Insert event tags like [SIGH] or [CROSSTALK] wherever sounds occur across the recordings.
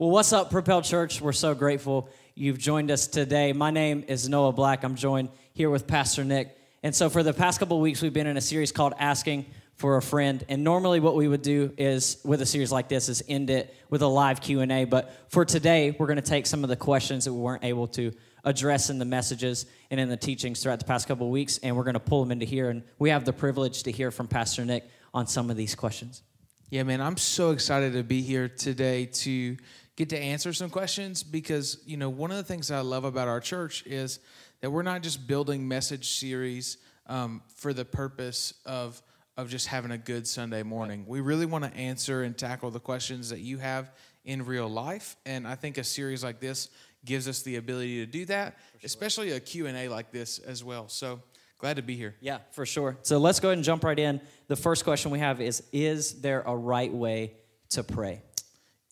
Well, what's up, Propel Church? We're so grateful you've joined us today. My name is Noah Black. I'm joined here with Pastor Nick. And so, for the past couple of weeks, we've been in a series called Asking for a Friend. And normally, what we would do is, with a series like this, is end it with a live Q and A. But for today, we're going to take some of the questions that we weren't able to address in the messages and in the teachings throughout the past couple of weeks, and we're going to pull them into here. And we have the privilege to hear from Pastor Nick on some of these questions. Yeah, man, I'm so excited to be here today to get to answer some questions because, you know, one of the things I love about our church is that we're not just building message series um, for the purpose of of just having a good Sunday morning. We really want to answer and tackle the questions that you have in real life, and I think a series like this gives us the ability to do that, sure. especially a Q&A like this as well. So, glad to be here. Yeah, for sure. So, let's go ahead and jump right in. The first question we have is is there a right way to pray?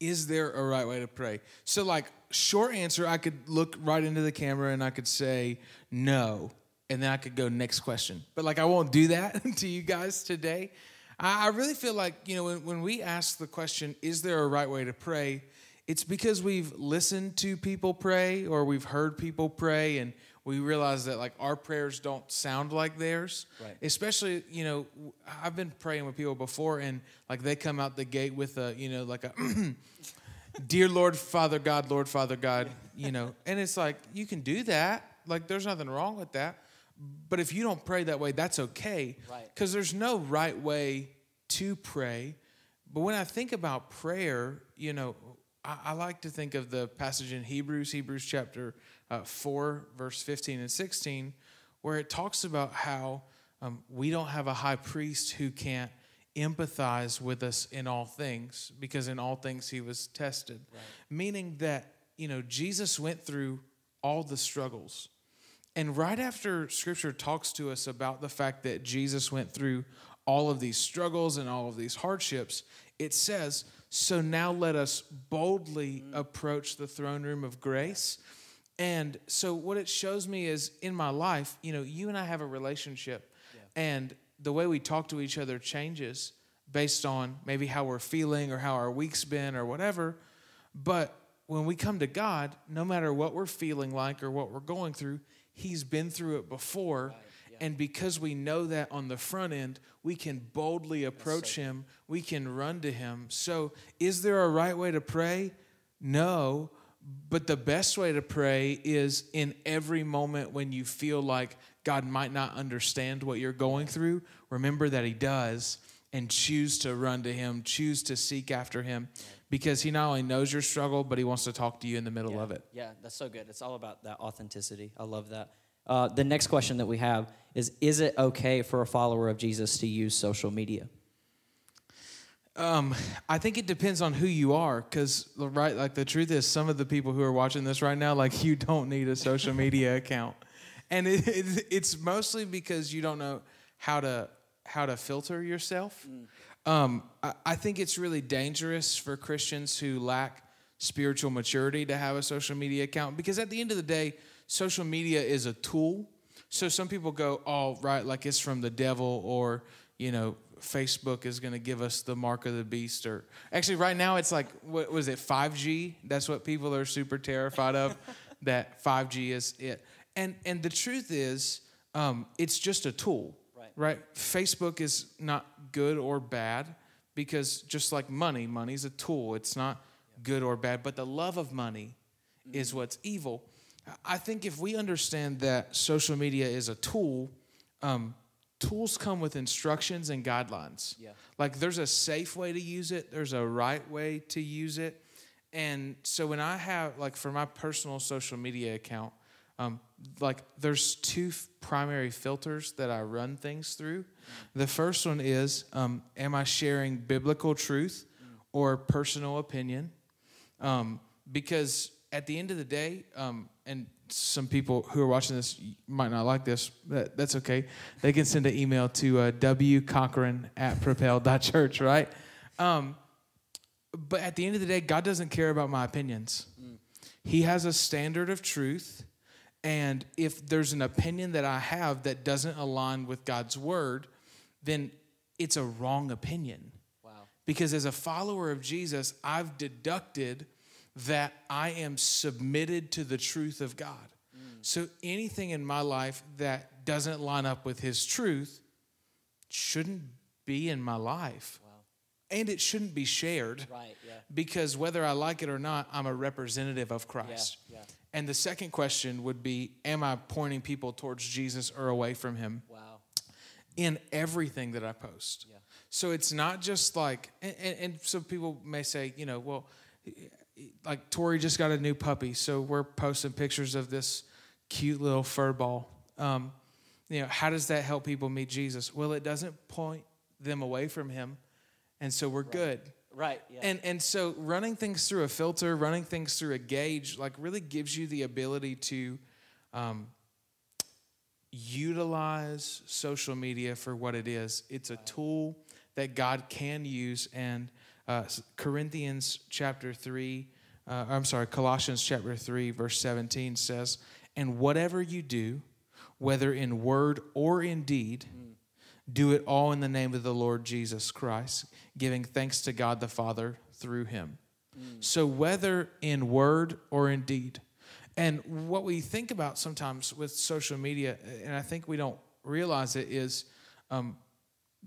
Is there a right way to pray? So, like, short answer, I could look right into the camera and I could say no, and then I could go next question. But, like, I won't do that [LAUGHS] to you guys today. I really feel like, you know, when, when we ask the question, is there a right way to pray? It's because we've listened to people pray or we've heard people pray and we realize that like our prayers don't sound like theirs. Right. Especially, you know, I've been praying with people before and like they come out the gate with a, you know, like a [CLEARS THROAT] dear Lord Father God, Lord Father God, you know. And it's like you can do that. Like there's nothing wrong with that. But if you don't pray that way, that's okay. Right. Cuz there's no right way to pray. But when I think about prayer, you know, I, I like to think of the passage in Hebrews, Hebrews chapter uh, 4, verse 15 and 16, where it talks about how um, we don't have a high priest who can't empathize with us in all things because in all things he was tested. Right. Meaning that, you know, Jesus went through all the struggles. And right after scripture talks to us about the fact that Jesus went through all of these struggles and all of these hardships, it says, So now let us boldly mm. approach the throne room of grace and so what it shows me is in my life, you know, you and I have a relationship yeah. and the way we talk to each other changes based on maybe how we're feeling or how our week's been or whatever. But when we come to God, no matter what we're feeling like or what we're going through, He's been through it before. Right. And because we know that on the front end, we can boldly approach so Him, we can run to Him. So, is there a right way to pray? No. But the best way to pray is in every moment when you feel like God might not understand what you're going through, remember that He does and choose to run to Him, choose to seek after Him because He not only knows your struggle, but He wants to talk to you in the middle yeah. of it. Yeah, that's so good. It's all about that authenticity. I love that. Uh, the next question that we have is Is it okay for a follower of Jesus to use social media? Um, I think it depends on who you are, because right, like the truth is, some of the people who are watching this right now, like [LAUGHS] you don't need a social media account, and it, it, it's mostly because you don't know how to how to filter yourself. Mm. Um, I, I think it's really dangerous for Christians who lack spiritual maturity to have a social media account, because at the end of the day, social media is a tool. So some people go, "Oh, right, like it's from the devil," or you know, Facebook is going to give us the mark of the beast. Or actually, right now it's like what was it 5G? That's what people are super terrified of. [LAUGHS] that 5G is it. And and the truth is, um, it's just a tool, right. right? Facebook is not good or bad because just like money, money's a tool. It's not good or bad, but the love of money mm-hmm. is what's evil. I think if we understand that social media is a tool, um, tools come with instructions and guidelines. Yeah. Like there's a safe way to use it, there's a right way to use it. And so when I have, like for my personal social media account, um, like there's two f- primary filters that I run things through. The first one is um, Am I sharing biblical truth or personal opinion? Um, because at the end of the day, um, and some people who are watching this might not like this. That, that's okay. They can send an email to uh, wcochran at propel.church, right? Um, but at the end of the day, God doesn't care about my opinions. Mm. He has a standard of truth. And if there's an opinion that I have that doesn't align with God's word, then it's a wrong opinion. Wow. Because as a follower of Jesus, I've deducted that I am submitted to the truth of God. Mm. So anything in my life that doesn't line up with his truth shouldn't be in my life. Wow. And it shouldn't be shared Right. Yeah. because whether I like it or not, I'm a representative of Christ. Yeah. And the second question would be Am I pointing people towards Jesus or away from him Wow. in everything that I post? Yeah. So it's not just like, and, and, and so people may say, you know, well, like Tori just got a new puppy, so we're posting pictures of this cute little fur ball. Um, you know, how does that help people meet Jesus? Well, it doesn't point them away from him, and so we're good. Right. Yeah. And and so running things through a filter, running things through a gauge, like really gives you the ability to um, utilize social media for what it is. It's a tool that God can use. And uh, Corinthians chapter three, uh, I'm sorry, Colossians chapter three, verse 17 says, "And whatever you do, whether in word or in deed." Do it all in the name of the Lord Jesus Christ, giving thanks to God the Father through him. So, whether in word or in deed. And what we think about sometimes with social media, and I think we don't realize it, is um,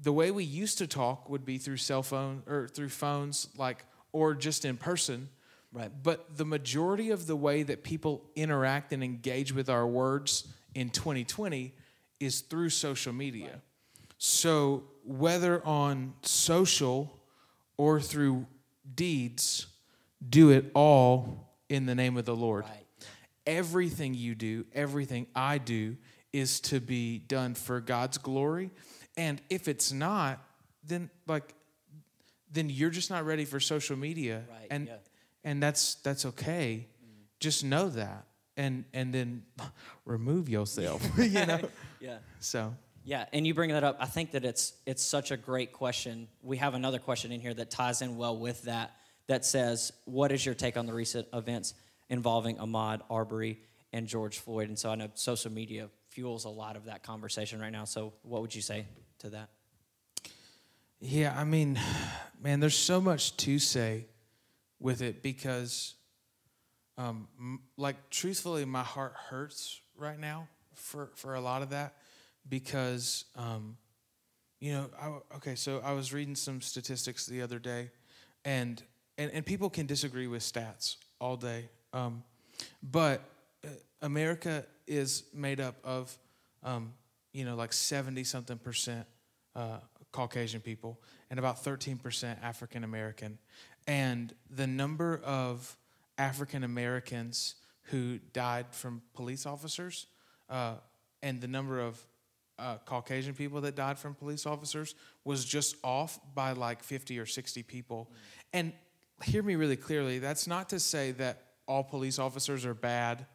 the way we used to talk would be through cell phone or through phones, like, or just in person. Right. But the majority of the way that people interact and engage with our words in 2020 is through social media. So, whether on social or through deeds, do it all in the name of the Lord. Right. Everything you do, everything I do, is to be done for God's glory. And if it's not, then like, then you're just not ready for social media, Right, and yeah. and that's that's okay. Mm. Just know that, and and then [LAUGHS] remove yourself. [LAUGHS] you know. [LAUGHS] yeah. So Yeah, and you bring that up. I think that it's it's such a great question. We have another question in here that ties in well with that. That says, "What is your take on the recent events involving Ahmaud Arbery and George Floyd?" And so I know social media fuels a lot of that conversation right now. So what would you say to that? Yeah, I mean, man, there's so much to say with it because, um, like, truthfully, my heart hurts right now for for a lot of that because, um, you know, I, okay, so I was reading some statistics the other day, and and and people can disagree with stats all day, um, but America is made up of, um, you know, like seventy something percent uh, Caucasian people and about 13% African American. And the number of African Americans who died from police officers uh, and the number of uh, Caucasian people that died from police officers was just off by like 50 or 60 people. And hear me really clearly that's not to say that all police officers are bad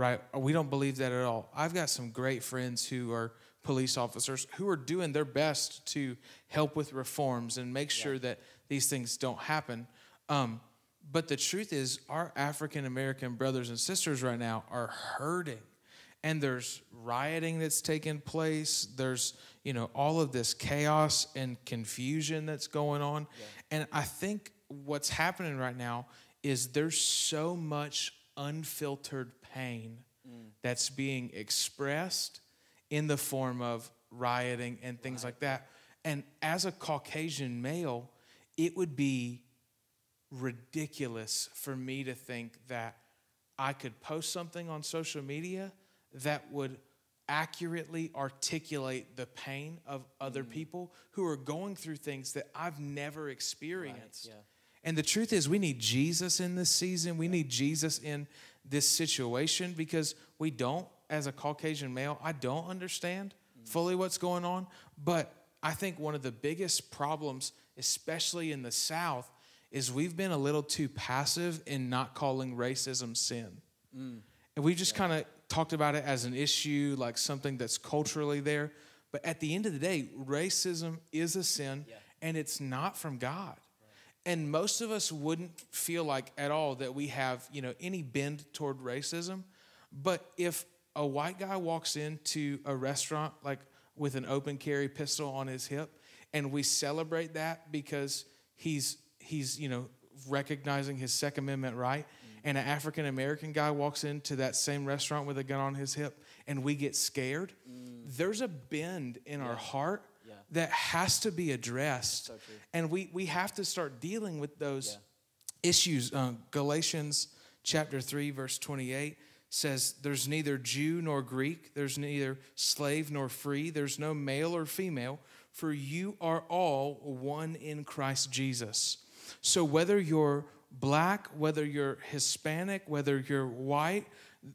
right? We don't believe that at all. I've got some great friends who are police officers who are doing their best to help with reforms and make sure that these things don't happen. Um, but the truth is, our African American brothers and sisters right now are hurting. And there's rioting that's taking place. There's, you know, all of this chaos and confusion that's going on. And I think what's happening right now is there's so much unfiltered pain mm. that's being expressed in the form of rioting and things like that. And as a Caucasian male, it would be ridiculous for me to think that I could post something on social media that would accurately articulate the pain of other mm. people who are going through things that I've never experienced. yeah. And the truth is, we need Jesus in this season. We need Jesus in this situation because we don't, as a Caucasian male, I don't understand fully what's going on. But I think one of the biggest problems, especially in the South, is we've been a little too passive in not calling racism sin. Mm. And we just kind of talked about it as an issue, like something that's culturally there. But at the end of the day, racism is a sin and it's not from God. And most of us wouldn't feel like at all that we have, you know, any bend toward racism. But if a white guy walks into a restaurant like with an open carry pistol on his hip and we celebrate that because he's he's, you know, recognizing his second amendment right, mm-hmm. and an African American guy walks into that same restaurant with a gun on his hip and we get scared, mm. there's a bend in our heart Yeah. That has to be addressed. So. And we, we have to start dealing with those Yeah. issues. Um, Galatians chapter 3, verse 28 says, There's neither Jew nor Greek, there's neither slave nor free, there's no male or female, for you are all one in Christ Jesus. So whether you're black, whether you're Hispanic, whether you're white,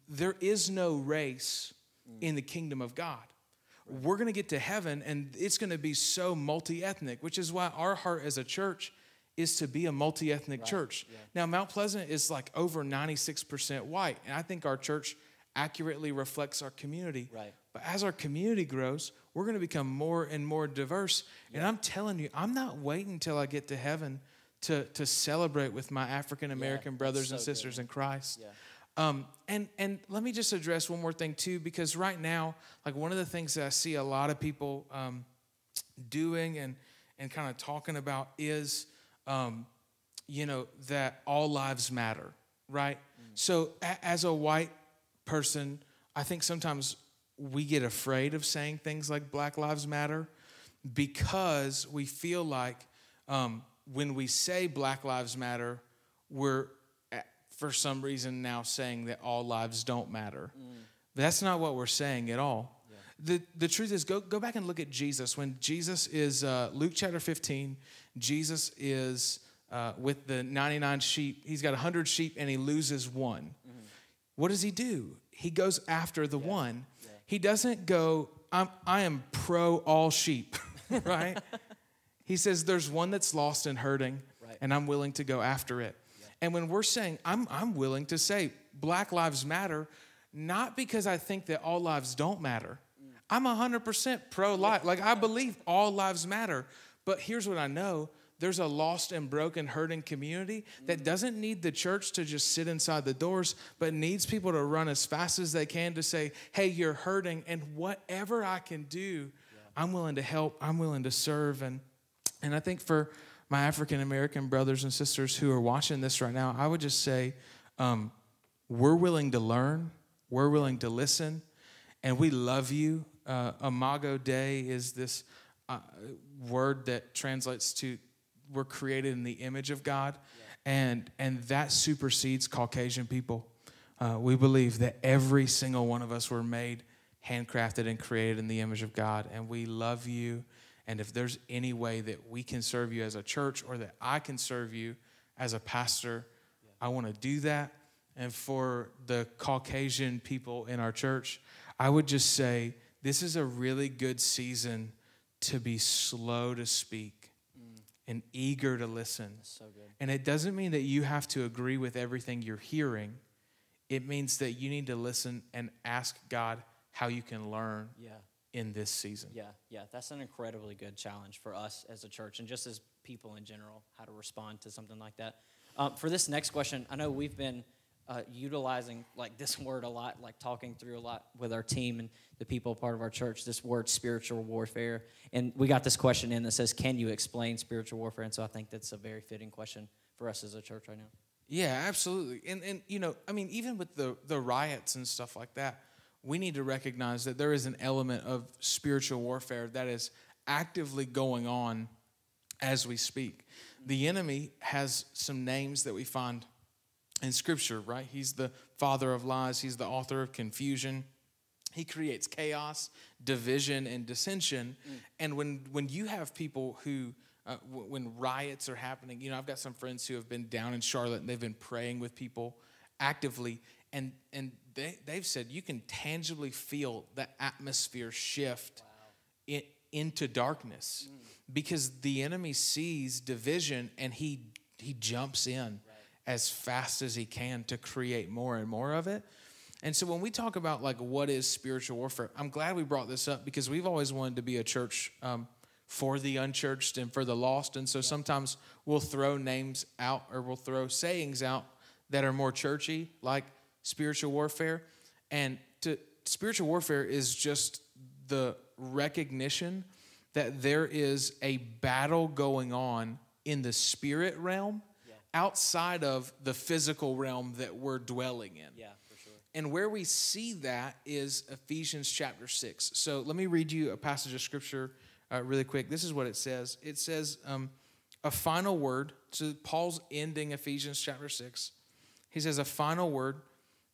there is no race in the kingdom of God. We're going to get to heaven and it's going to be so multi ethnic, which is why our heart as a church is to be a multi ethnic church. Now, Mount Pleasant is like over 96% white, and I think our church accurately reflects our community. Right. But as our community grows, we're going to become more and more diverse. And I'm telling you, I'm not waiting until I get to heaven to, to celebrate with my African American that's brothers and so good. sisters in Christ. Yeah. Um, and and let me just address one more thing too, because right now, like one of the things that I see a lot of people um, doing and and kind of talking about is, um, you know, that all lives matter, right? So a- as a white person, I think sometimes we get afraid of saying things like Black Lives Matter because we feel like um, when we say Black Lives Matter, we're for some reason now saying that all lives don't matter. That's not what we're saying at all. The, the truth is, go, go back and look at Jesus. When Jesus is, uh, Luke chapter 15, Jesus is uh, with the 99 sheep. He's got 100 sheep and he loses one. What does he do? He goes after the one. He doesn't go, I'm, I am pro all sheep, [LAUGHS] right? [LAUGHS] he says, There's one that's lost and hurting, Right. and I'm willing to go after it. And when we're saying, I'm, I'm willing to say Black Lives Matter, not because I think that all lives don't matter. I'm 100% pro life. Like, I believe all lives matter. But here's what I know there's a lost and broken, hurting community that mm-hmm. doesn't need the church to just sit inside the doors, but needs people to run as fast as they can to say, hey, you're hurting, and whatever I can do, I'm willing to help, I'm willing to serve. And, and I think for my African American brothers and sisters who are watching this right now, I would just say, um, we're willing to learn, we're willing to listen, and we love you. Uh, Imago Dei is this uh, word that translates to we're created in the image of God, and and that supersedes Caucasian people. Uh, we believe that every single one of us were made, handcrafted, and created in the image of God, and we love you. And if there's any way that we can serve you as a church, or that I can serve you as a pastor, I want to do that. And for the Caucasian people in our church, I would just say this is a really good season to be slow to speak mm. and eager to listen. So good. And it doesn't mean that you have to agree with everything you're hearing. It means that you need to listen and ask God how you can learn Yeah. In this season. Yeah, yeah, that's an incredibly good challenge for us as a church and just as people in general, how to respond to something like that. Um, for this next question, I know we've been uh, utilizing like this [LAUGHS] word a lot, like talking through a lot with our team and the people part of our church. This word, spiritual warfare, and we got this question in that says, "Can you explain spiritual warfare?" And so I think that's a very fitting question for us as a church right now. Yeah, absolutely. And and you know, I mean, even with the the riots and stuff like that, we need to recognize that there is an element of spiritual warfare that is actively going on as we speak. The enemy has some names that we find in scripture, right? He's the father of lies, he's the author of confusion. He creates chaos, division, and dissension. And when when you have people who uh, w- when riots are happening, you know, I've got some friends who have been down in Charlotte and they've been praying with people actively, and and they they've said you can tangibly feel the atmosphere shift in, into darkness because the enemy sees division and he he jumps in as fast as he can to create more and more of it. And so when we talk about like what is spiritual warfare, I'm glad we brought this up because we've always wanted to be a church um, for the unchurched and for the lost. And so sometimes we'll throw names out or we'll throw sayings out that are more churchy, like spiritual warfare. And to spiritual warfare is just the recognition that there is a battle going on in the spirit realm outside of the physical realm that we're dwelling in. Yeah, for sure. And where we see that is Ephesians chapter 6. So let me read you a passage of scripture uh, really quick. This is what it says it says, um, a final word. So Paul's ending Ephesians chapter 6. He says, a final word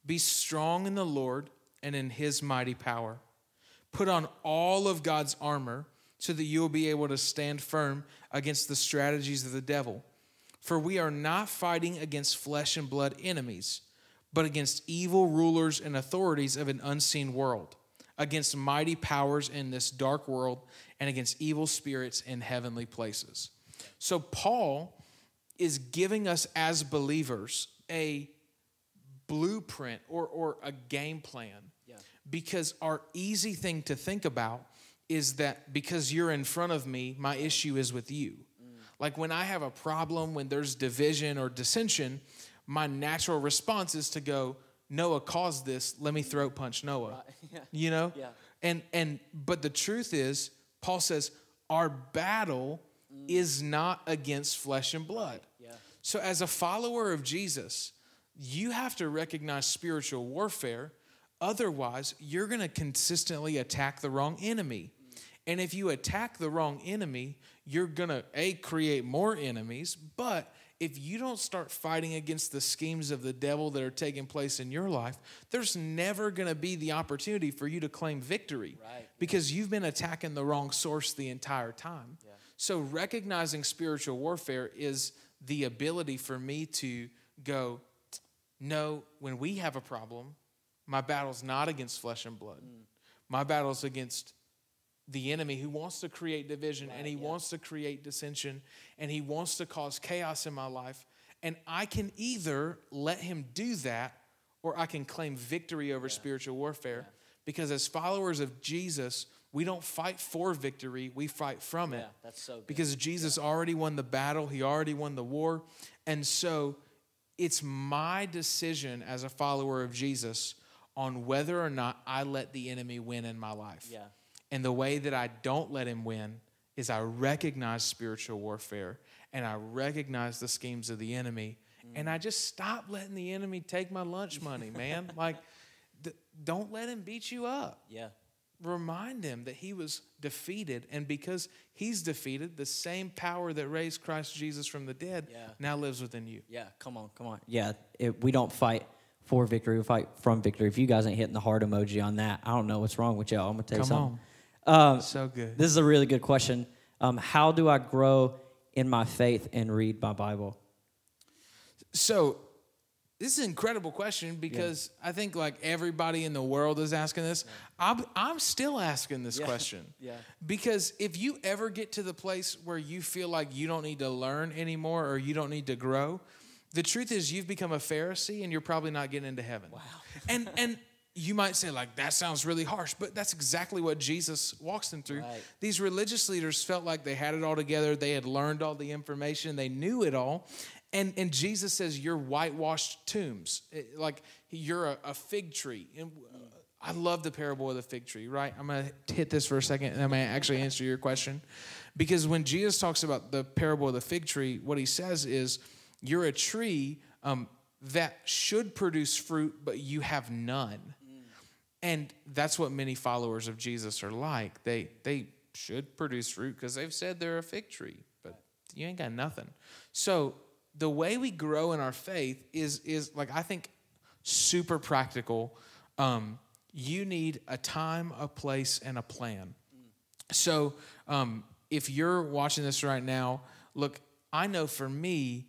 be strong in the Lord and in his mighty power. Put on all of God's armor so that you will be able to stand firm against the strategies of the devil. For we are not fighting against flesh and blood enemies, but against evil rulers and authorities of an unseen world, against mighty powers in this dark world, and against evil spirits in heavenly places. So, Paul is giving us as believers a blueprint or, or a game plan. Yeah. Because our easy thing to think about is that because you're in front of me, my issue is with you. Mm. Like when I have a problem, when there's division or dissension, my natural response is to go, Noah caused this, let me throat punch Noah. [LAUGHS] Yeah. You know? Yeah. And and but the truth is, Paul says, our battle mm. is not against flesh and blood. Yeah. So, as a follower of Jesus, you have to recognize spiritual warfare. Otherwise, you're going to consistently attack the wrong enemy. And if you attack the wrong enemy, you're going to, A, create more enemies. But if you don't start fighting against the schemes of the devil that are taking place in your life, there's never going to be the opportunity for you to claim victory Right. because you've been attacking the wrong source the entire time. So, recognizing spiritual warfare is the ability for me to go, no, when we have a problem, my battle's not against flesh and blood. Mm. My battle's against the enemy who wants to create division and he wants to create dissension and he wants to cause chaos in my life. And I can either let him do that or I can claim victory over spiritual warfare. Because as followers of Jesus, we don't fight for victory, we fight from it Yeah, that's so good. because Jesus already won the battle, he already won the war. And so it's my decision as a follower of Jesus on whether or not I let the enemy win in my life. Yeah. And the way that I don't let him win is I recognize spiritual warfare and I recognize the schemes of the enemy mm. and I just stop letting the enemy take my lunch money, man. [LAUGHS] like d- don't let him beat you up Yeah. Remind him that he was defeated and because he's defeated the same power that raised christ jesus from the dead Yeah. now lives within you Yeah, come on, come on. Yeah, it, we don't fight for victory, we fight from victory. If you guys ain't hitting the heart emoji on that, I don't know what's wrong with y'all. I'm gonna tell you Come something. Um, so good this is a really good question. Um, how do I grow in my faith and read my Bible? so this is an incredible question because i think like everybody in the world is asking this. I'm, I'm still asking this Yeah. question. [LAUGHS] Yeah. because if you ever get to the place where you feel like you don't need to learn anymore or you don't need to grow the truth is you've become a pharisee and you're probably not getting into heaven. Wow. [LAUGHS] And and you might say like that sounds really harsh but that's exactly what jesus walks them through. Right. these religious leaders felt like they had it all together. They had learned all the information. They knew it all and and jesus says you're whitewashed tombs. It- like you're a, a fig tree. And uh, i love the parable of the fig tree right? I'm gonna hit this for a second and i'm gonna actually answer your question. Because when jesus talks about the parable of the fig tree what he says is you're a tree um, that should produce fruit but you have none. And that's what many followers of Jesus are like. They they should produce fruit because they've said they're a fig tree, but you ain't got nothing. So the way we grow in our faith is is like I think super practical. Um, you need a time, a place, and a plan. So um, if you're watching this right now, look, I know for me,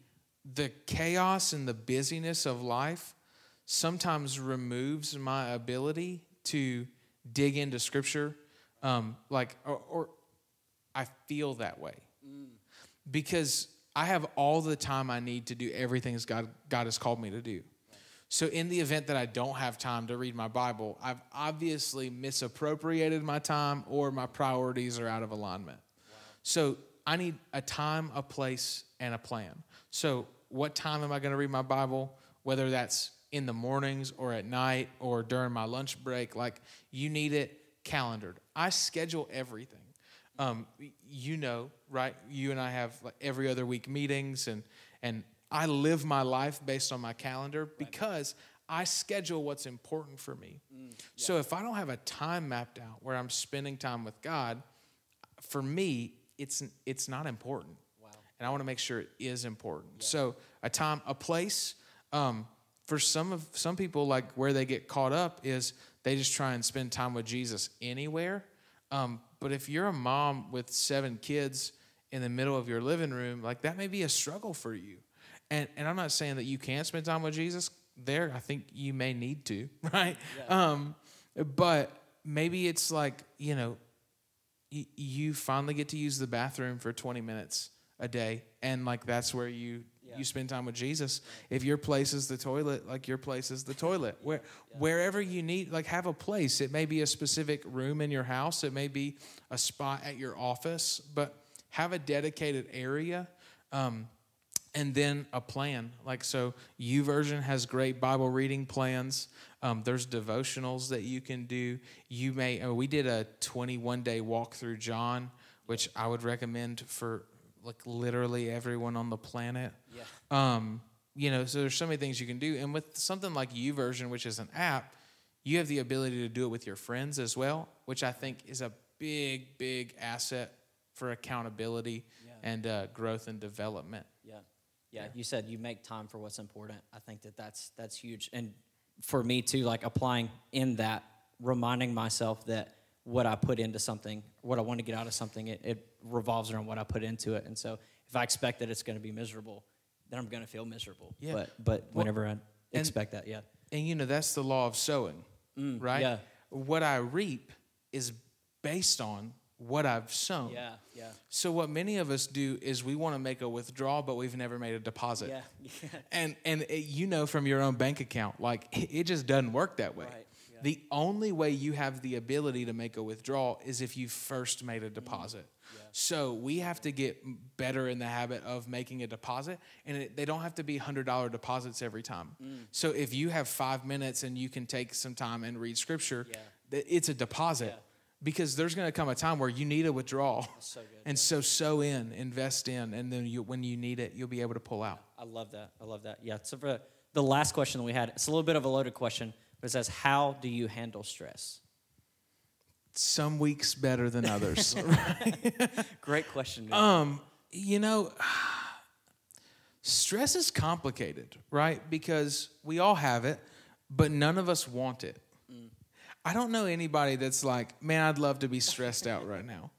the chaos and the busyness of life sometimes removes my ability to dig into scripture. Um, like, or, or I feel that way because I have all the time I need to do everything as God, God has called me to do. So, in the event that I don't have time to read my Bible, I've obviously misappropriated my time or my priorities are out of alignment. So, I need a time, a place, and a plan. So, what time am I going to read my Bible? Whether that's in the mornings or at night or during my lunch break, like you need it calendared. I schedule everything. Um, you know, right? You and I have like every other week meetings, and and I live my life based on my calendar because I schedule what's important for me. So if I don't have a time mapped out where I'm spending time with God, for me, it's it's not important. Wow. And I want to make sure it is important. So a time, a place. Um, for some of some people, like where they get caught up is they just try and spend time with Jesus anywhere. Um, but if you're a mom with seven kids in the middle of your living room, like that may be a struggle for you. And and I'm not saying that you can't spend time with Jesus there. I think you may need to, [LAUGHS] right? Um, but maybe it's like you know you finally get to use the bathroom for 20 minutes a day and like that's where you Yeah. you spend time with jesus. If your place is the toilet like your place is the toilet. Where [LAUGHS] wherever you need like have a place. It may be a specific room in your house. It may be a spot at your office but have a dedicated area um, and then a plan. Like so YouVersion has great bible reading plans. Um, there's devotionals that you can do. You may uh, we did a 21 day walk through john which i would recommend for like literally everyone on the planet Yeah. um, you know so there's so many things you can do and with something like YouVersion which is an app you have the ability to do it with your friends as well which i think is a big big asset for accountability Yeah. and uh, growth and development Yeah. yeah, You said you make time for what's important. I think that that's that's huge, and for me too, like applying in that, reminding myself that what I put into something, what I want to get out of something, it, it revolves around what I put into it. And so, if I expect that it's going to be miserable, then I'm going to feel miserable. Yeah. But but whenever I expect that, yeah. And you know, that's the law of sowing, mm, right? yeah. What I reap is based on what I've sown. Yeah, yeah, So what many of us do is we want to make a withdrawal, but we've never made a deposit. yeah, yeah. [LAUGHS] And and it, you know from your own bank account, like it just doesn't work that way. Right. The only way you have the ability to make a withdrawal is if you first made a mm-hmm. deposit. So we have to get better in the habit of making a deposit, and it, they don't have to be hundred dollar deposits every time. Mm. So if you have five minutes and you can take some time and read scripture, Yeah. it's a deposit. Yeah. Because there's going to come a time where you need a withdrawal, so good, and so sow in, invest in, and then you, when you need it, you'll be able to pull out. I love that. I love that. Yeah. So for the last question that we had, it's a little bit of a loaded question, it says, "How do you handle stress?" Some weeks better than others. [LAUGHS] Great question. um, you know, stress is complicated, right? Because we all have it, but none of us want it. I don't know anybody that's like, man, I'd love to be stressed out right now.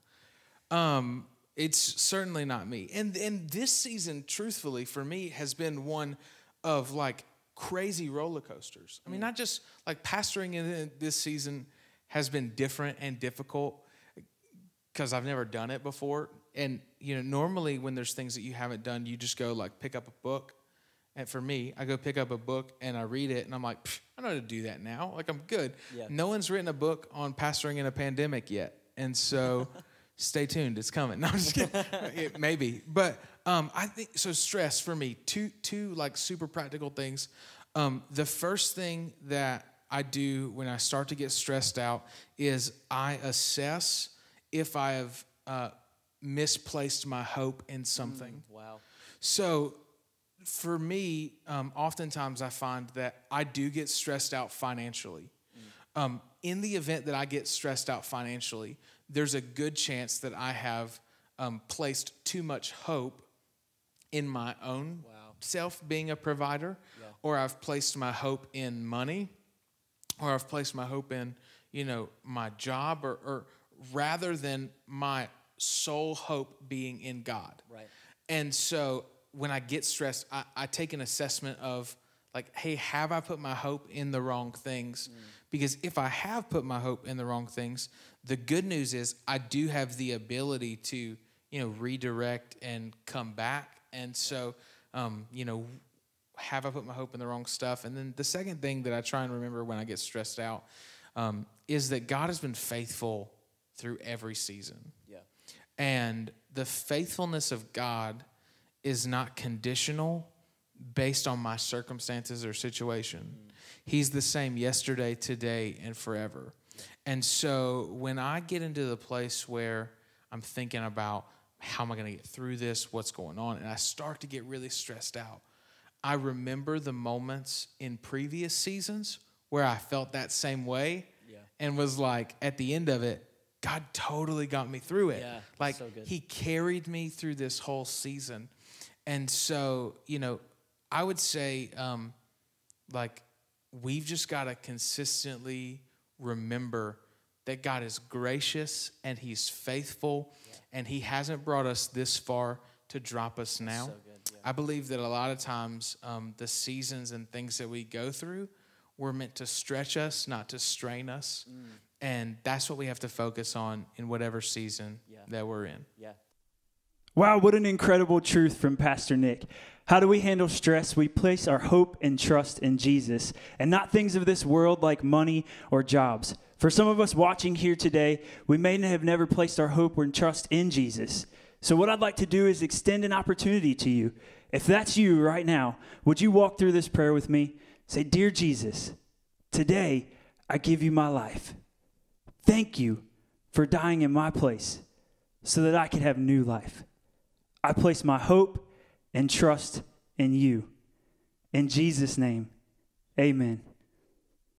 Um, it's certainly not me. And and this season, truthfully, for me, has been one of like crazy roller coasters. I mean, mm. not just like pastoring in this season has been different and difficult because I've never done it before. And you know, normally when there's things that you haven't done, you just go like pick up a book. And for me, I go pick up a book and I read it, and I'm like, I know how to do that now. Like I'm good. Yeah. No one's written a book on pastoring in a pandemic yet, and so [LAUGHS] stay tuned. It's coming. No, I'm just kidding. [LAUGHS] It- maybe, but um, I think so. Stress for me, two two like super practical things. Um, the first thing that I do when I start to get stressed out is I assess if I have uh, misplaced my hope in something. wow. So for me, um, oftentimes I find that I do get stressed out financially. Um, in the event that I get stressed out financially, there's a good chance that I have um, placed too much hope in my own Wow. self being a provider, Yeah. or I've placed my hope in money, or I've placed my hope in, you know, my job, or, or rather than my sole hope being in God. Right. And so when I get stressed, I, I take an assessment of like, hey, have I put my hope in the wrong things? Mm. Because if I have put my hope in the wrong things, the good news is I do have the ability to, you know, redirect and come back. And so, um, you know, have I put my hope in the wrong stuff? And then the second thing that I try and remember when I get stressed out um, is that God has been faithful through every season. Yeah. And the faithfulness of God is not conditional based on my circumstances or situation. He's the same yesterday, today, and forever. And so when I get into the place where I'm thinking about how am I going to get through this, what's going on, and I start to get really stressed out, I remember the moments in previous seasons where I felt that same way Yeah. and was like, at the end of it, God totally got me through it. Yeah, like so. He carried me through this whole season. And so, you know, I would say, um, like, we've just got to consistently remember that God is gracious and He's faithful, and He hasn't brought us this far to drop us now. So good, yeah. I believe that a lot of times um, the seasons and things that we go through were meant to stretch us, not to strain us. Mm. And that's what we have to focus on in whatever season Yeah. that we're in. Yeah. Wow, what an incredible truth from Pastor Nick. How do we handle stress? We place our hope and trust in Jesus and not things of this world like money or jobs. For some of us watching here today, we may have never placed our hope and trust in Jesus. So, what I'd like to do is extend an opportunity to you. If that's you right now, would you walk through this prayer with me? Say, Dear Jesus, today I give you my life. Thank you for dying in my place so that I could have new life. I place my hope and trust in you. In Jesus' name, amen.